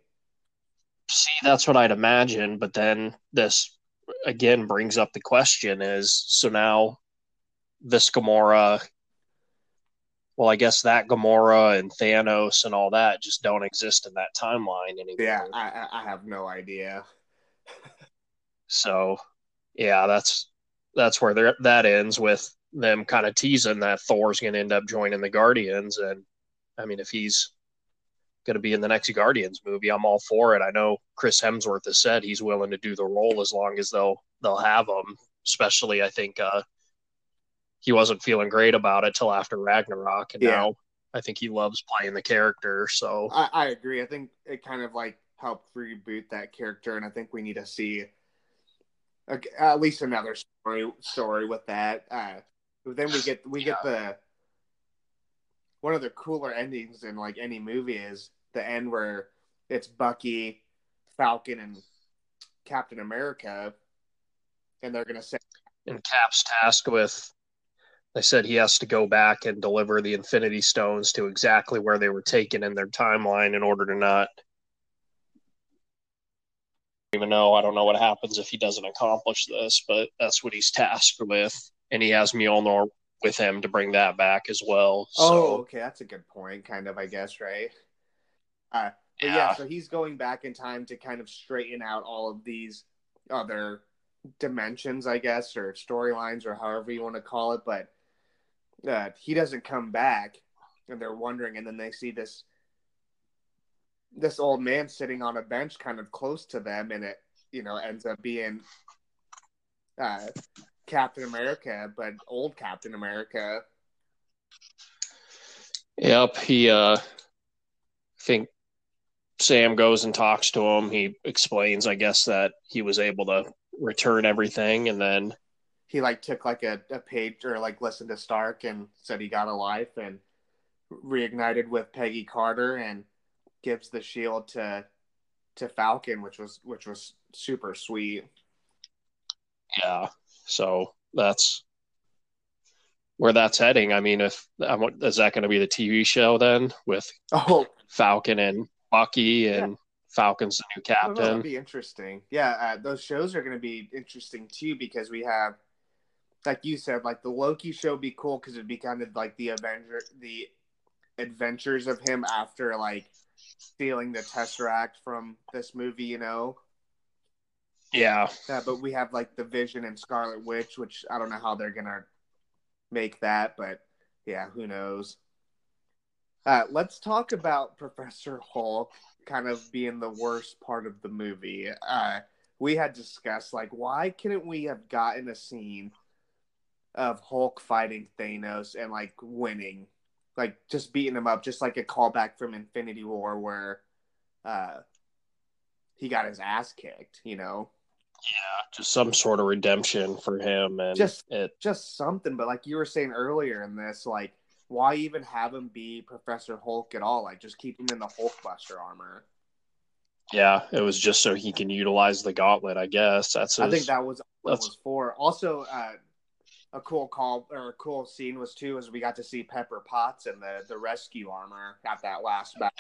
See, that's what I'd imagine. But then this again brings up the question: is so now this Gamora? Well, I guess that Gamora and Thanos and all that just don't exist in that timeline anymore. Yeah, I, I have no idea. so yeah, that's that's where that ends with them kind of teasing that Thor's going to end up joining the Guardians. And I mean, if he's going to be in the next Guardians movie, I'm all for it. I know Chris Hemsworth has said he's willing to do the role as long as they'll they'll have him. Especially, I think uh, he wasn't feeling great about it till after Ragnarok, and yeah. now I think he loves playing the character. So I, I agree. I think it kind of like helped reboot that character, and I think we need to see at least another story story with that. Uh, then we get we get the one of the cooler endings in like any movie is the end where it's Bucky, Falcon, and Captain America, and they're gonna say And Cap's tasked with. They said he has to go back and deliver the Infinity Stones to exactly where they were taken in their timeline in order to not. Even know I don't know what happens if he doesn't accomplish this, but that's what he's tasked with, and he has Mjolnir with him to bring that back as well. So, Oh, okay, that's a good point, kind of, I guess, right? Uh, but yeah. yeah, so he's going back in time to kind of straighten out all of these other dimensions, I guess, or storylines, or however you want to call it. But uh, he doesn't come back, and they're wondering, and then they see this this old man sitting on a bench, kind of close to them, and it you know ends up being uh, Captain America, but old Captain America. Yep, he uh I think Sam goes and talks to him. He explains, I guess, that he was able to return everything and then he like took like a, a page or like listened to Stark and said he got a life and reignited with Peggy Carter and gives the shield to to Falcon, which was which was super sweet. yeah. So that's where that's heading. I mean, if is that going to be the TV show then with Oh, Falcon and Bucky and Falcon's the new I that'd captain? be interesting. Yeah, uh, those shows are going to be interesting too because we have, like you said, like the Loki show would be cool because it'd be kind of like the Avenger, the adventures of him after like stealing the Tesseract from this movie, you know. Yeah, Yeah, but we have like the Vision and Scarlet Witch, which I don't know how they're gonna make that, but yeah, who knows. Uh, let's talk about Professor Hulk kind of being the worst part of the movie. Uh, we had discussed like why couldn't we have gotten a scene of Hulk fighting Thanos and like winning, like just beating him up, just like a callback from Infinity War where uh, he got his ass kicked, you know. yeah, just some sort of redemption for him, and Just- it. just something. But like you were saying earlier in this, like why even have him be Professor Hulk at all? Like just keep him in the Hulkbuster armor. Yeah, it was just so he can utilize the gauntlet. I guess that's. I think that was what that's- was for. Also, uh, a cool call or a cool scene was too is we got to see Pepper Potts and the the rescue armor at that last battle,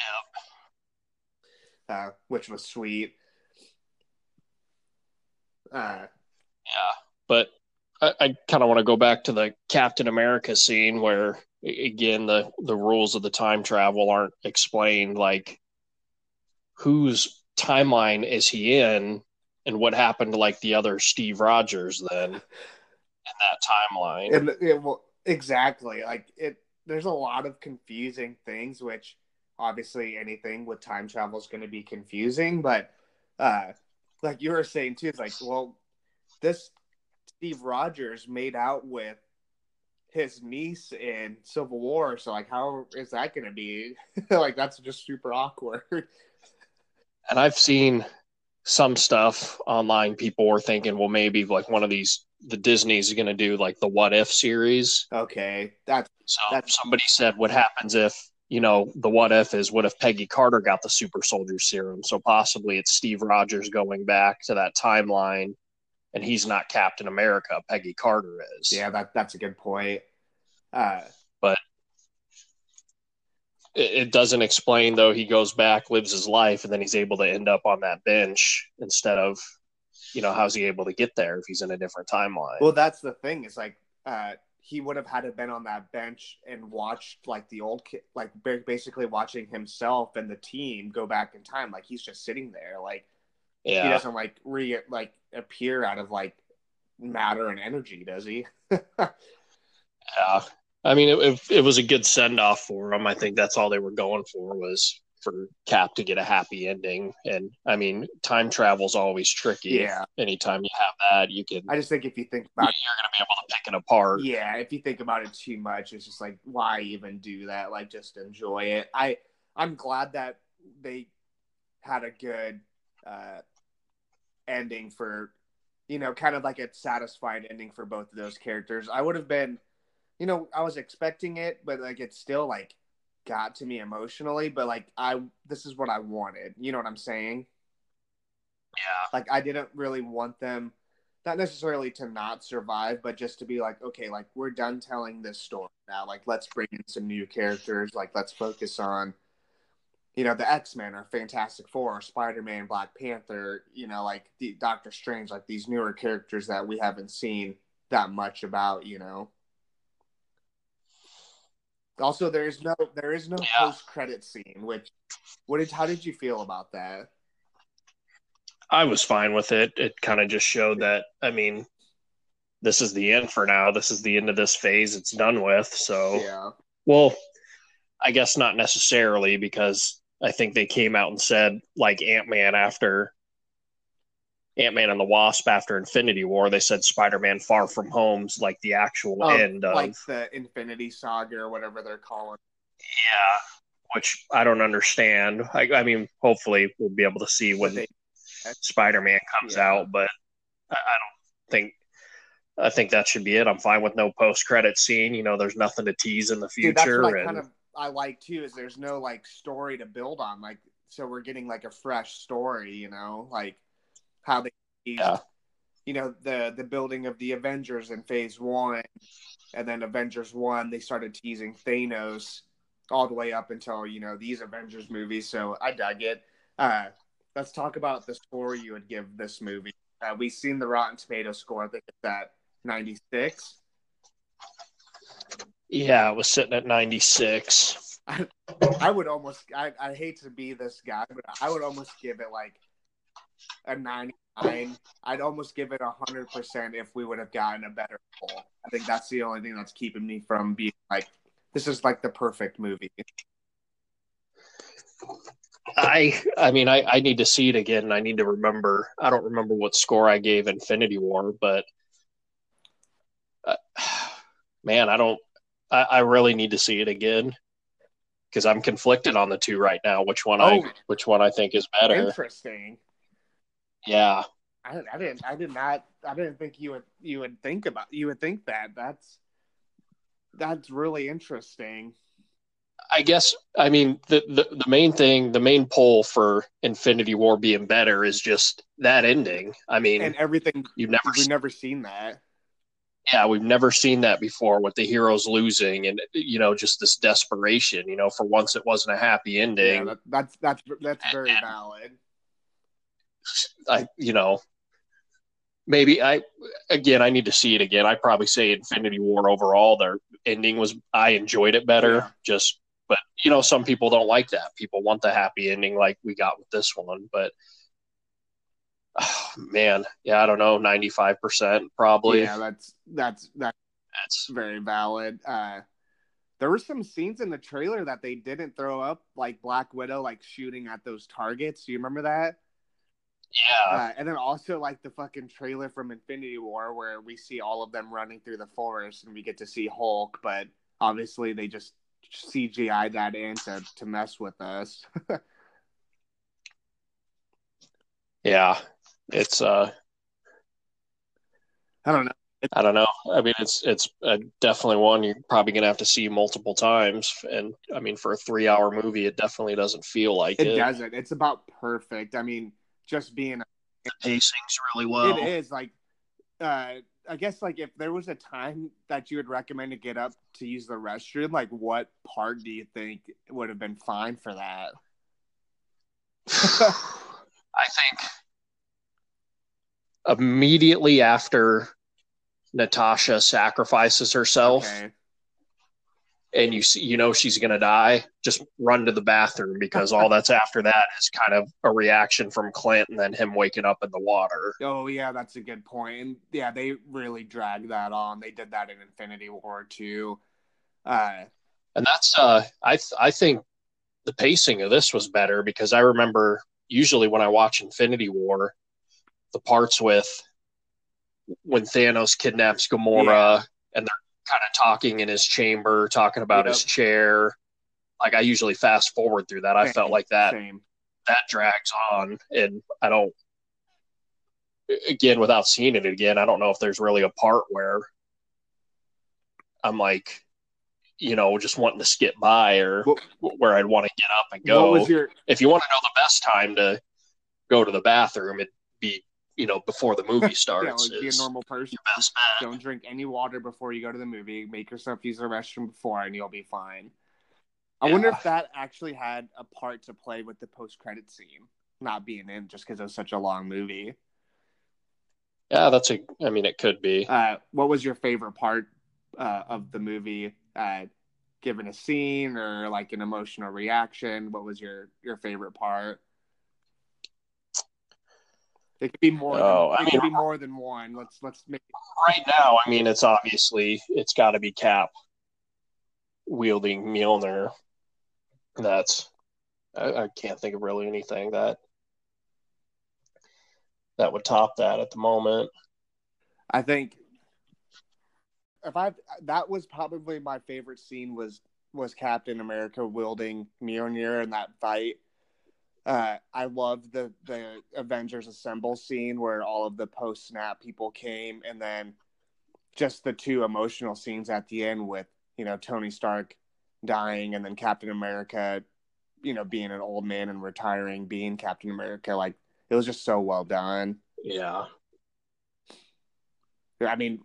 uh, which was sweet. Uh, Yeah, but I, I kind of want to go back to the Captain America scene where, again, the the rules of the time travel aren't explained. Like, whose timeline is he in, and what happened to like the other Steve Rogers then in that timeline? and it, well, exactly like it there's a lot of confusing things which obviously anything with time travel is going to be confusing but uh like you were saying too it's like well this steve rogers made out with his niece in civil war so like how is that going to be like that's just super awkward and I've seen some stuff online. People were thinking, well, maybe like one of these, the Disney's going to do like the What If series. okay that's So That's- somebody said, what happens if, you know, the what if is what if Peggy Carter got the super soldier serum? So possibly it's Steve Rogers going back to that timeline and he's not Captain America. Peggy Carter is. yeah that that's a good point uh It, it doesn't explain, though, he goes back, lives his life, and then he's able to end up on that bench instead of, you know, how's he able to get there if he's in a different timeline? Well, that's the thing. Is like uh, he would have had to been on that bench and watched like the old kid, like basically watching himself and the team go back in time. Like he's just sitting there, like he doesn't like re like appear out of like matter and energy, does he? Yeah, I mean, it, it, it was a good send off for him. I think that's all they were going for was for Cap to get a happy ending. And I mean, time travel's always tricky. yeah, Anytime you have that, you can I just think if you think about you're going to be able to pick it apart. yeah, if you think about it too much, it's just like why even do that? Like just enjoy it. I I'm glad that they had a good uh ending for you know, kind of like a satisfied ending for both of those characters. I would have been you know, I was expecting it, but like it's still like got to me emotionally. But like I, this is what I wanted. You know what I'm saying? Yeah. Like I didn't really want them, not necessarily to not survive, but just to be like, okay, like we're done telling this story now. Like let's bring in some new characters. Like let's focus on, you know, the X Men or Fantastic Four, or Spider Man, Black Panther. You know, like the Doctor Strange, like these newer characters that we haven't seen that much about. You know. Also, there is no there is no Yeah. post credit scene. Which, what did how did you feel about that? I was fine with it. It kind of just showed that, I mean, this is the end for now. This is the end of this phase. It's done with. So, Yeah, well, I guess not necessarily because I think they came out and said, like Ant Man after Ant Man and the Wasp after Infinity War, they said Spider Man Far From Home's like the actual Oh, end of. like the Infinity Saga or whatever they're calling. yeah. Which I don't understand. I, I mean, hopefully we'll be able to see when they- Spider Man comes Yeah. out, but I, I don't think I think that should be it. I'm fine with no post credit scene. You know, there's nothing to tease in the Dude, that's future. I and kind of I like too. Is there's no like story to build on. Like, so we're getting like a fresh story. You know, like how they, Yeah. you know, the the building of the Avengers in Phase One, and then Avengers One, they started teasing Thanos all the way up until you know these Avengers movies. So I dug it. Uh, let's talk about the score you would give this movie. Uh, we've seen the Rotten Tomato score. I think it's at 96. yeah, it was sitting at 96. I would almost. I, I hate to be this guy, but I would almost give it like a 99. I'd almost give it a hundred percent if we would have gotten a better poll. I think that's the only thing that's keeping me from being like, this is like the perfect movie. I I mean, I, I need to see it again. and I need to remember. I don't remember what score I gave Infinity War, but uh, man, I don't. I, I really need to see it again because I'm conflicted on the two right now. Which one I Oh. which one I think is better? Interesting. Yeah. I, I didn't. I did not. I didn't think you would. You would think about. You would think that. That's. That's really interesting. I guess I mean the, the the main thing, the main pull for Infinity War being better is just that ending. I mean, And everything. you've never, We've never seen that. yeah, we've never seen that before with the heroes losing and you know just this desperation. You know, for once it wasn't a happy Yeah, ending. that, that's that's that's very And- valid. I you know maybe I again I need to see it again. I probably say Infinity War overall their ending was I enjoyed it better. Yeah. Just but you know some people don't like that. People want the happy ending like we got with this one, but oh, man, yeah, I don't know, 95% probably. Yeah, that's that's that's That's very valid. Uh, there were some scenes in the trailer that they didn't throw up, like Black Widow, like shooting at those targets. Do you remember that? Yeah. Uh, and then also like the fucking trailer from Infinity War, where we see all of them running through the forest, and we get to see Hulk, but obviously they just CGI that in to to mess with us. yeah. It's uh I don't know. I don't know. I mean, it's it's uh, definitely one you're probably gonna have to see multiple times, and I mean, for a three-hour movie, it definitely doesn't feel like It it. doesn't. It's about perfect. I mean, just being The pacing's really well. it is like uh i guess like if there was a time that you would recommend to get up to use the restroom like what part do you think would have been fine for that I think immediately after Natasha sacrifices herself, okay and you see, you know she's gonna die, just run to the bathroom because all that's after that is kind of a reaction from Clint and then him waking up in the water. oh yeah that's a good point. and yeah they really dragged that on they did that in infinity war too uh and that's uh i th- i think the pacing of this was better because i remember usually when i watch infinity war the parts with when thanos kidnaps gamora and they're kind of talking in his chamber talking about Yep. his chair like i usually fast forward through that i felt like that same that drags on and i don't again without seeing it again i don't know if there's really a part where I'm like, you know, just wanting to skip by or What- where I'd want to get up and go. Your if you want to know the best time to go to the bathroom, it'd be, you know, before the movie yeah, starts. like be a normal person? Don't drink any water before you go to the movie. Make yourself use the restroom before, and you'll be fine. I wonder if that actually had a part to play with the post-credit scene not being in, just because it was such a long movie. Yeah, that's a. I mean, it could be. Uh, what was your favorite part uh, of the movie? Uh, given a scene or like an emotional reaction, what was your your favorite part? It could be more. Oh, than, I it could mean- be more than one. Let's let's make. Right now, I mean, it's obviously it's got to be Cap wielding Mjolnir. That's. I, I can't think of really anything that that would top that at the moment. I think if I that was probably my favorite scene was was Captain America wielding Mjolnir in that fight. Uh, I love the the Avengers Assemble scene where all of the post snap people came, and then just the two emotional scenes at the end with you know Tony Stark dying, and then Captain America, you know, being an old man and retiring, being Captain America. Like it was just so well done. Yeah. I mean,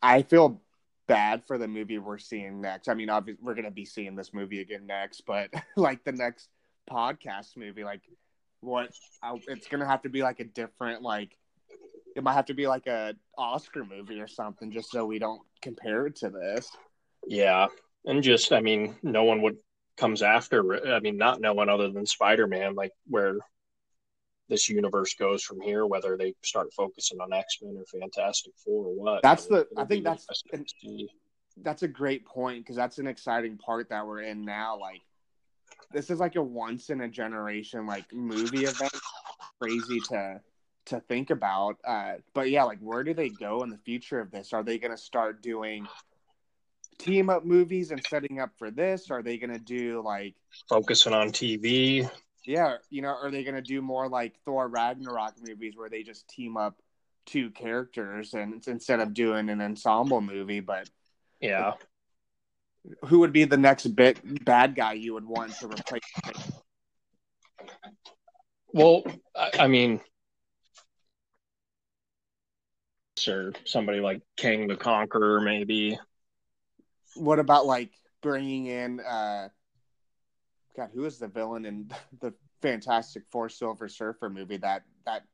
I feel bad for the movie we're seeing next. I mean, obviously, we're going to be seeing this movie again next, but like the next podcast movie, like what I, it's to have to be like a different, like it might have to be like a Oscar movie or something, just so we don't compare it to this. Yeah. And just, I mean, no one would comes after. I mean, not no one other than Spider Man, like where this universe goes from here, whether they start focusing on X Men or Fantastic Four or what. That's the- I think that's- see. That's a great point because that's an exciting part that we're in now. Like, this is like a once in a generation like movie event. Crazy to to think about. Uh, but yeah, like where do they go in the future of this? Are they going to start doing team up movies and setting up for this? Are they going to do like focusing on TV. yeah, you know, are they going to do more like Thor Ragnarok movies where they just team up two characters and instead of doing an ensemble movie? But Yeah. Who would be the next bit bad guy you would want to replace? Well, I, I mean, or somebody like Kang the Conqueror, maybe. What about like bringing in uh God, who is the villain in the Fantastic Four Silver Surfer movie? That that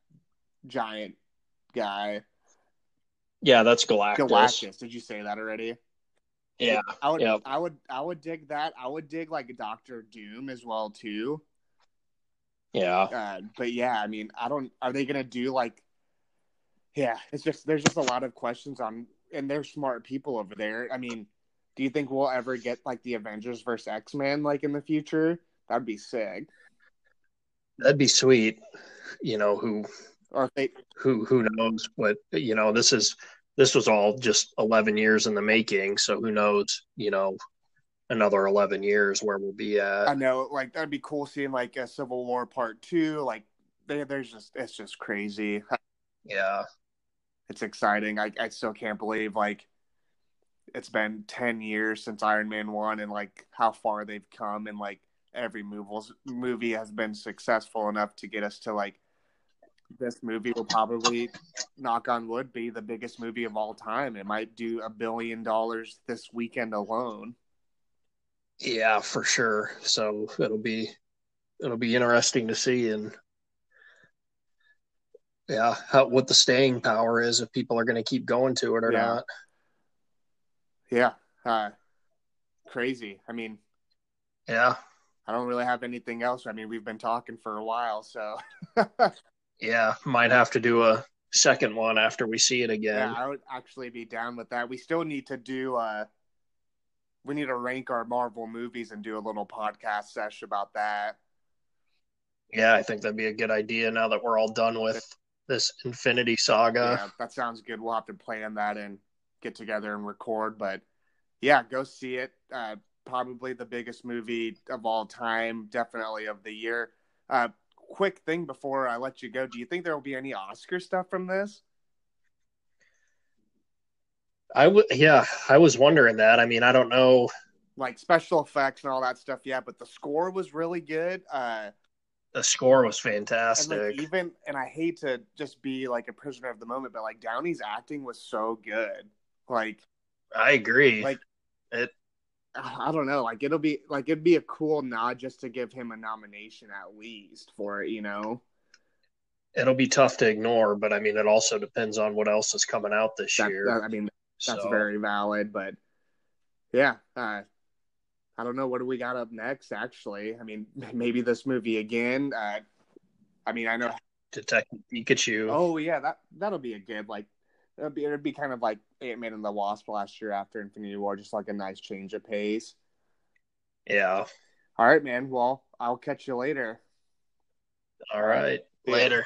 giant guy, Yeah, that's Galactus. Galactus. Did you say that already? Yeah. I would, Yep. I would, I would dig that. I would dig like Doctor Doom as well too. Yeah. Uh, but yeah, I mean, I don't. Are they gonna do like? Yeah, it's just there's just a lot of questions on, and they're smart people over there. I mean, do you think we'll ever get like the Avengers versus X Men like in the future? That'd be sick. That'd be sweet. You know, who Or if they, who who knows what you know, this is this was all just eleven years in the making, so who knows, you know, another eleven years where we'll be at. I know, like that'd be cool seeing like a Civil War Part Two. Like, they, there's just it's just crazy. Yeah. It's exciting. I I still can't believe like it's been 10 years since Iron Man 1 and like how far they've come and like every movie movie has been successful enough to get us to like this movie will probably knock on wood be the biggest movie of all time. It might do a billion dollars this weekend alone. Yeah, for sure. So it'll be it'll be interesting to see and yeah, how what the staying power is if people are going to keep going to it or Yeah. not. Yeah. Uh crazy. I mean, Yeah. I don't really have anything else. I mean, we've been talking for a while, so Yeah, might have to do a second one after we see it again. Yeah, I would actually be down with that. We still need to do uh we need to rank our Marvel movies and do a little podcast sesh about that. Yeah, I think that'd be a good idea now that we're all done with this Infinity Saga. yeah, that sounds good. We'll have to plan that and get together and record. But yeah, go see it. Uh probably the biggest movie of all time, definitely of the year. Uh quick thing before I let you go. Do you think there will be any Oscar stuff from this? I would, yeah, I was wondering that. I mean, I don't know, like special effects and all that stuff. Yeah, but the score was really good. Uh, the score was and fantastic. like even and I hate to just be like a prisoner of the moment, but like Downey's acting was so good. Like I agree. like- it, I don't know, like it'll be like it'd be a cool nod just to give him a nomination at least for it, you know. it'll be tough to ignore, but I mean, it also depends on what else is coming out this That, year. that- I mean, that's So, very valid, but yeah, uh, I don't know what do we got up next. Actually, I mean, maybe this movie again. Uh, I mean, I know. Detective Pikachu. Oh yeah, that that'll be a good like. It'd be, it'd be kind of like Ant Man and the Wasp last year after Infinity War, just like a nice change of pace. Yeah. All right, man. Well, I'll catch you later. All right. Later.